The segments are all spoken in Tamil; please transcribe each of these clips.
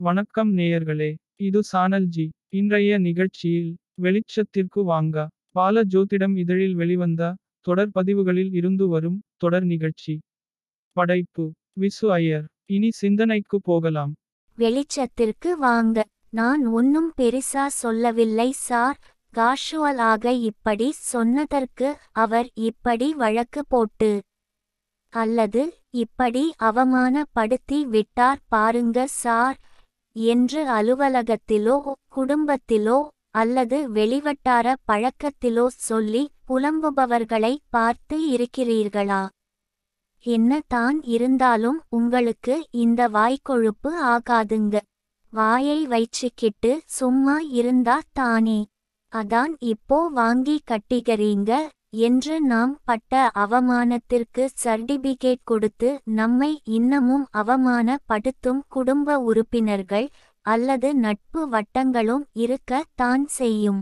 வணக்கம் நேயர்களே இது சானல்ஜி. இன்றைய நிகழ்ச்சியில் வெளிச்சத்திற்கு வாங்க. பால ஜோதிடம் இதழில் வெளிவந்த தொடர் பதிவுகளில் இருந்து வரும் தொடர் நிகழ்ச்சி. படைப்பு விசு ஐயர். இனி சிந்தனைக்கு போகலாம். வெளிச்சத்திற்கு வாங்க. நான் ஒன்னும் பெரிசா சொல்லவில்லை சார். காஷுவலாக இப்படி சொன்னதற்கு அவர் இப்படி வழக்கு போட்டு அல்லது இப்படி அவமானப்படுத்தி விட்டார் பாருங்க சார். என்று அலுவலகத்திலோ குடும்பத்திலோ அல்லது வெளிவட்டார பழக்கத்திலோ சொல்லி புலம்புபவர்களை பார்த்து இருக்கிறீர்களா? என்ன தான் இருந்தாலும் உங்களுக்கு இந்த வாய்க்கொழுப்பு ஆகாதுங்க. வாயை வைச்சுக்கிட்டு சும்மா இருந்தா தானே. அதான் இப்போ வாங்கி கட்டிக்கிறீங்க. என்று நாம் பட்ட அவமானத்திற்கு சர்டிபிகேட் கொடுத்து நம்மை இன்னமும் அவமானப்படுத்தும் குடும்ப உறுப்பினர்கள் அல்லது நட்பு வட்டங்களும் இருக்க தான் செய்யும்.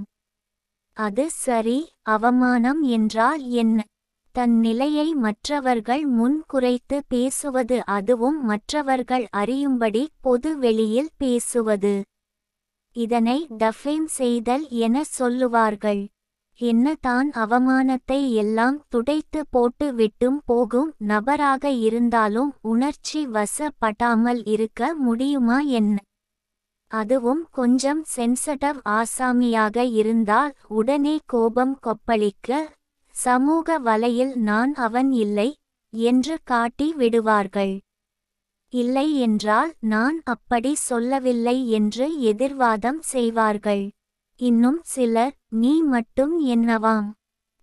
அது சரி அவமானம் என்றால் என்ன? தன் நிலையை மற்றவர்கள் முன் குறைத்து பேசுவது அதுவும் மற்றவர்கள் அறியும்படி பொது வெளியில் பேசுவது. இதனை டஃபேம் செய்தல் என சொல்லுவார்கள். என்ன தான் அவமானத்தை எல்லாம் துடைத்து போட்டு விட்டும் போகும் நபராக இருந்தாலும் உணர்ச்சி வசப்படாமல் இருக்க முடியுமா என்ன? அதுவும் கொஞ்சம் சென்சட்டவ் ஆசாமியாக இருந்தால் உடனே கோபம் கொப்பளிக்க சமூக வலையில் நான் அவன் இல்லை என்று காட்டி விடுவார்கள். இல்லை என்றால் நான் அப்படி சொல்லவில்லை என்று எதிர்வாதம் செய்வார்கள். இன்னும் சிலர் நீ மட்டும் என்னவாம்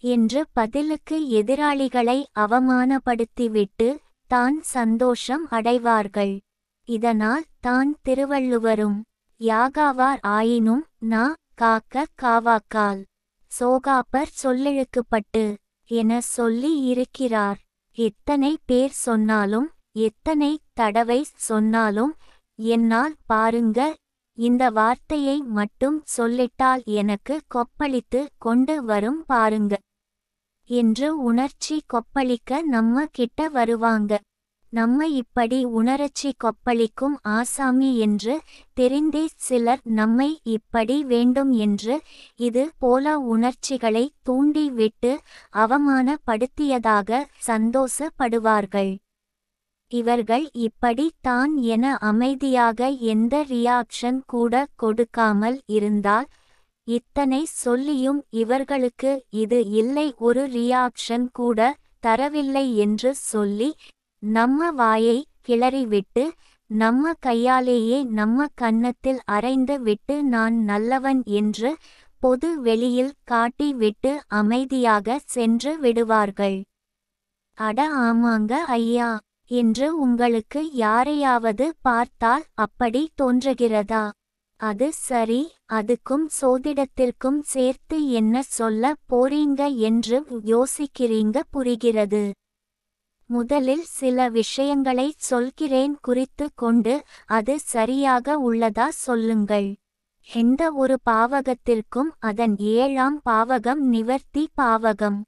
என்று பதிலுக்கு எதிராளிகளை அவமானப்படுத்திவிட்டு தான் சந்தோஷம் அடைவார்கள். இதனால் தான் திருவள்ளுவரும் யாகாவார் ஆயினும் நா காக்க காவாக்கால். சோகாப்பர் சொல்லெழுக்குப்பட்டு என சொல்லி இருக்கிறார். எத்தனை பேர் சொன்னாலும் எத்தனை தடவை சொன்னாலும் என்னால் பாருங்க இந்த வார்த்தையை மட்டும் சொல்லிட்டால் எனக்கு கொப்பளித்து கொண்டு வரும் பாருங்க. என்று உணர்ச்சி கொப்பளிக்க நம்ம கிட்ட வருவாங்க. நம்ம இப்படி உணர்ச்சி கொப்பளிக்கும் ஆசாமி என்று தெரிந்தே சிலர் நம்மை இப்படி வேண்டும் என்று இது போல உணர்ச்சிகளை தூண்டிவிட்டு அவமானப்படுத்தியதாக சந்தோஷப்படுவார்கள். இவர்கள் இப்படி தான் என அமைதியாக எந்த ரியாக்ஷன் கூட கொடுக்காமல் இருந்தால் இத்தனை சொல்லியும் இவர்களுக்கு இது இல்லை ஒரு ரியாக்ஷன் கூட தரவில்லை என்று சொல்லி நம்ம வாயை கிளறிவிட்டு நம்ம கையாலேயே நம்ம கன்னத்தில் அரைந்து விட்டு நான் நல்லவன் என்று பொது வெளியில் காட்டி விட்டு அமைதியாக சென்று விடுவார்கள். அட ஆமாங்க ஐயா. என்று உங்களுக்கு யாரையாவது பார்த்தால் அப்படி தோன்றுகிறதா? அது சரி அதுக்கும் சோதிடத்திற்கும் சேர்த்து என்ன சொல்ல போறீங்க என்று யோசிக்கிறீங்க புரிகிறது. முதலில் சில விஷயங்களை சொல்கிறேன் குறித்து கொண்டு அது சரியாக உள்ளதா சொல்லுங்கள். எந்த ஒரு பாவகத்திற்கும் அதன் ஏழாம் பாவகம் நிவர்த்தி பாவகம்.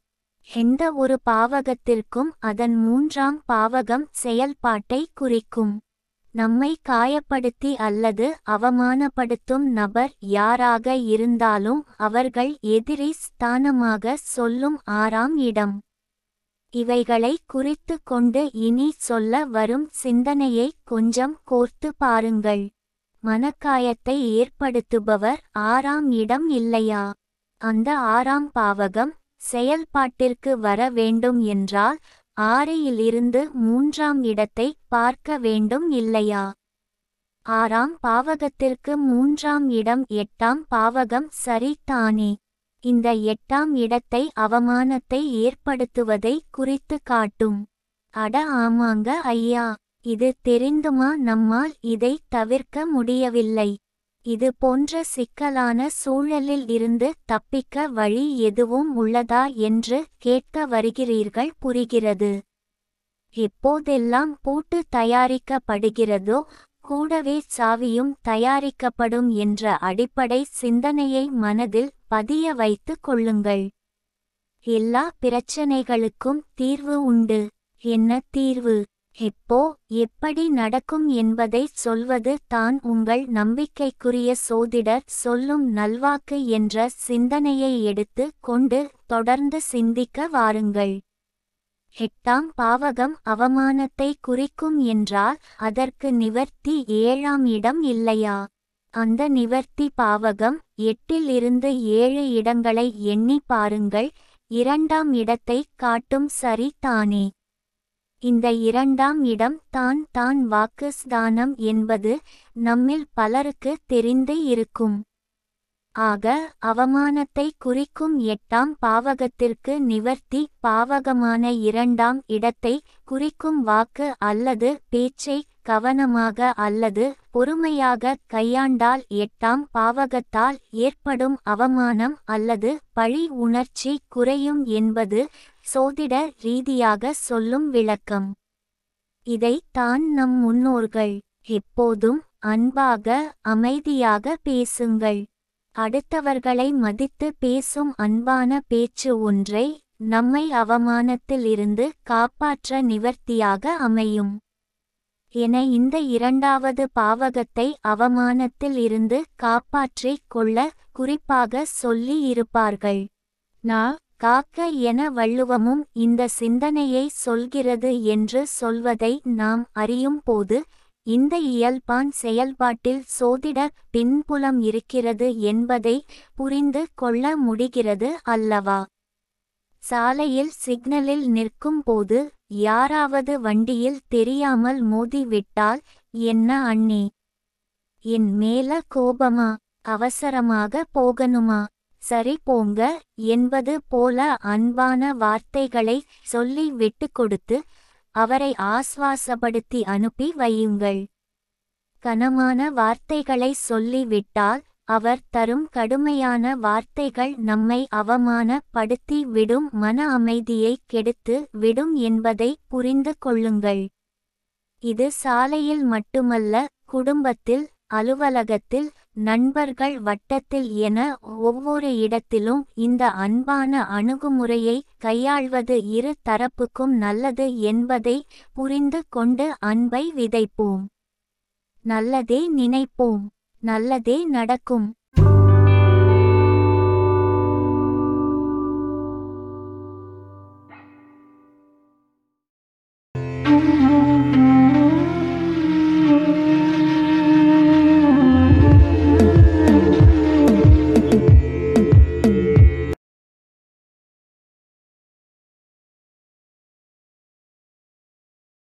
எந்த ஒரு பாவகத்திற்கும் அதன் மூன்றாம் பாவகம் செயல்பாட்டை குறிக்கும். நம்மை காயப்படுத்தி அல்லது அவமானப்படுத்தும் நபர் யாராக இருந்தாலும் அவர்கள் எதிரி ஸ்தானமாக சொல்லும் ஆறாம் இடம். இவைகளை குறித்து கொண்டு இனி சொல்ல வரும் சிந்தனையை கொஞ்சம் கோர்த்து பாருங்கள். மனக்காயத்தை ஏற்படுத்துபவர் ஆறாம் இடம் இல்லையா? அந்த ஆறாம் பாவகம் செயல்பாட்டிற்கு வர வேண்டும் என்றால் ஆறையிலிருந்து மூன்றாம் இடத்தை பார்க்க வேண்டும் இல்லையா? ஆறாம் பாவகத்திற்கு மூன்றாம் இடம் எட்டாம் பாவகம் சரிதானே? இந்த எட்டாம் இடத்தை அவமானத்தை ஏற்படுத்துவதை குறித்து காட்டும். அட ஆமாங்க ஐயா இது தெரிந்துமா? நம்மால் இதை தவிர்க்க முடியவில்லை. இது போன்ற சிக்கலான சூழலில் இருந்து தப்பிக்க வழி எதுவும் உள்ளதா என்று கேட்க வருகிறீர்கள் புரிகிறது. எப்போதெல்லாம் பூட்டு தயாரிக்கப்படுகிறதோ கூடவே சாவியும் தயாரிக்கப்படும் என்ற அடிப்படை சிந்தனையை மனதில் பதிய வைத்துக் கொள்ளுங்கள். எல்லா பிரச்சனைகளுக்கும் தீர்வு உண்டு. என்ன தீர்வு? எப்போ எப்படி நடக்கும் என்பதை சொல்வது தான் உங்கள் நம்பிக்கைக்குரிய சோதிடர் சொல்லும் நல்வாக்கு என்ற சிந்தனையை எடுத்து கொண்டு தொடர்ந்து சிந்திக்க வாருங்கள். எட்டாம் பாவகம் அவமானத்தை குறிக்கும் என்றால் அதற்கு நிவர்த்தி ஏழாம் இடம் இல்லையா? அந்த நிவர்த்தி பாவகம் எட்டில் இருந்து ஏழு இடங்களை எண்ணி பாருங்கள் இரண்டாம் இடத்தை காட்டும் சரி தானே. இந்த இரண்டாம் இடம் தான் தான் வாக்கு ஸ்தானம் என்பது நம்மில் பலருக்கு தெரிந்து இருக்கும். ஆக அவமானத்தை குறிக்கும் எட்டாம் பாவகத்திற்கு நிவர்த்தி பாவகமான இரண்டாம் இடத்தை குறிக்கும் வாக்கு அல்லது பேச்சை கவனமாக அல்லது பொறுமையாக கையாண்டால் எட்டாம் பாவகத்தால் ஏற்படும் அவமானம் அல்லது பழி உணர்ச்சி குறையும் என்பது சோதிட ரீதியாக சொல்லும் விளக்கம். இதை தான் நம் முன்னோர்கள் எப்போதும் அன்பாக அமைதியாக பேசுங்கள். அடுத்தவர்களை மதித்து பேசும் அன்பான பேச்சு ஒன்றை நம்மை அவமானத்திலிருந்து காப்பாற்ற நிவர்த்தியாக அமையும். என இந்த இரண்டாவது பாவகத்தை அவமானத்தில் இருந்து காப்பாற்றிக் கொள்ள குறிப்பாக சொல்லி இருப்பார்கள். நா காக்க என வள்ளுவமும் இந்த சிந்தனையை சொல்கிறது என்று சொல்வதை நாம் அறியும் போது இந்த இயல்பான் செயல்பாட்டில் சோதிட பின்புலம் இருக்கிறது என்பதை புரிந்து கொள்ள முடிகிறது அல்லவா? சாலையில் சிக்னலில் நிற்கும் போது யாராவது வண்டியில் தெரியாமல் மோதிவிட்டால் என்ன அண்ணே? என் மேல கோபமா? அவசரமாக போகணுமா? சரி போங்க என்பது போல அன்பான வார்த்தைகளை சொல்லி விட்டு கொடுத்து அவரை ஆஸ்வாசப்படுத்தி அனுப்பி வையுங்கள். கனமான வார்த்தைகளை சொல்லிவிட்டால் அவர் தரும் கடுமையான வார்த்தைகள் நம்மை அவமானப்படுத்தி விடும் மன அமைதியை கெடுத்து விடும் என்பதை புரிந்து கொள்ளுங்கள். இது சாலையில் மட்டுமல்ல குடும்பத்தில் அலுவலகத்தில் நண்பர்கள் வட்டத்தில் என ஒவ்வொரு இடத்திலும் இந்த அன்பான அணுகுமுறையை கையாள்வது இரு தரப்புக்கும் நல்லது என்பதை புரிந்து கொண்டு அன்பை விதைப்போம். நல்லதே நினைப்போம். நல்லதே நடக்கும்.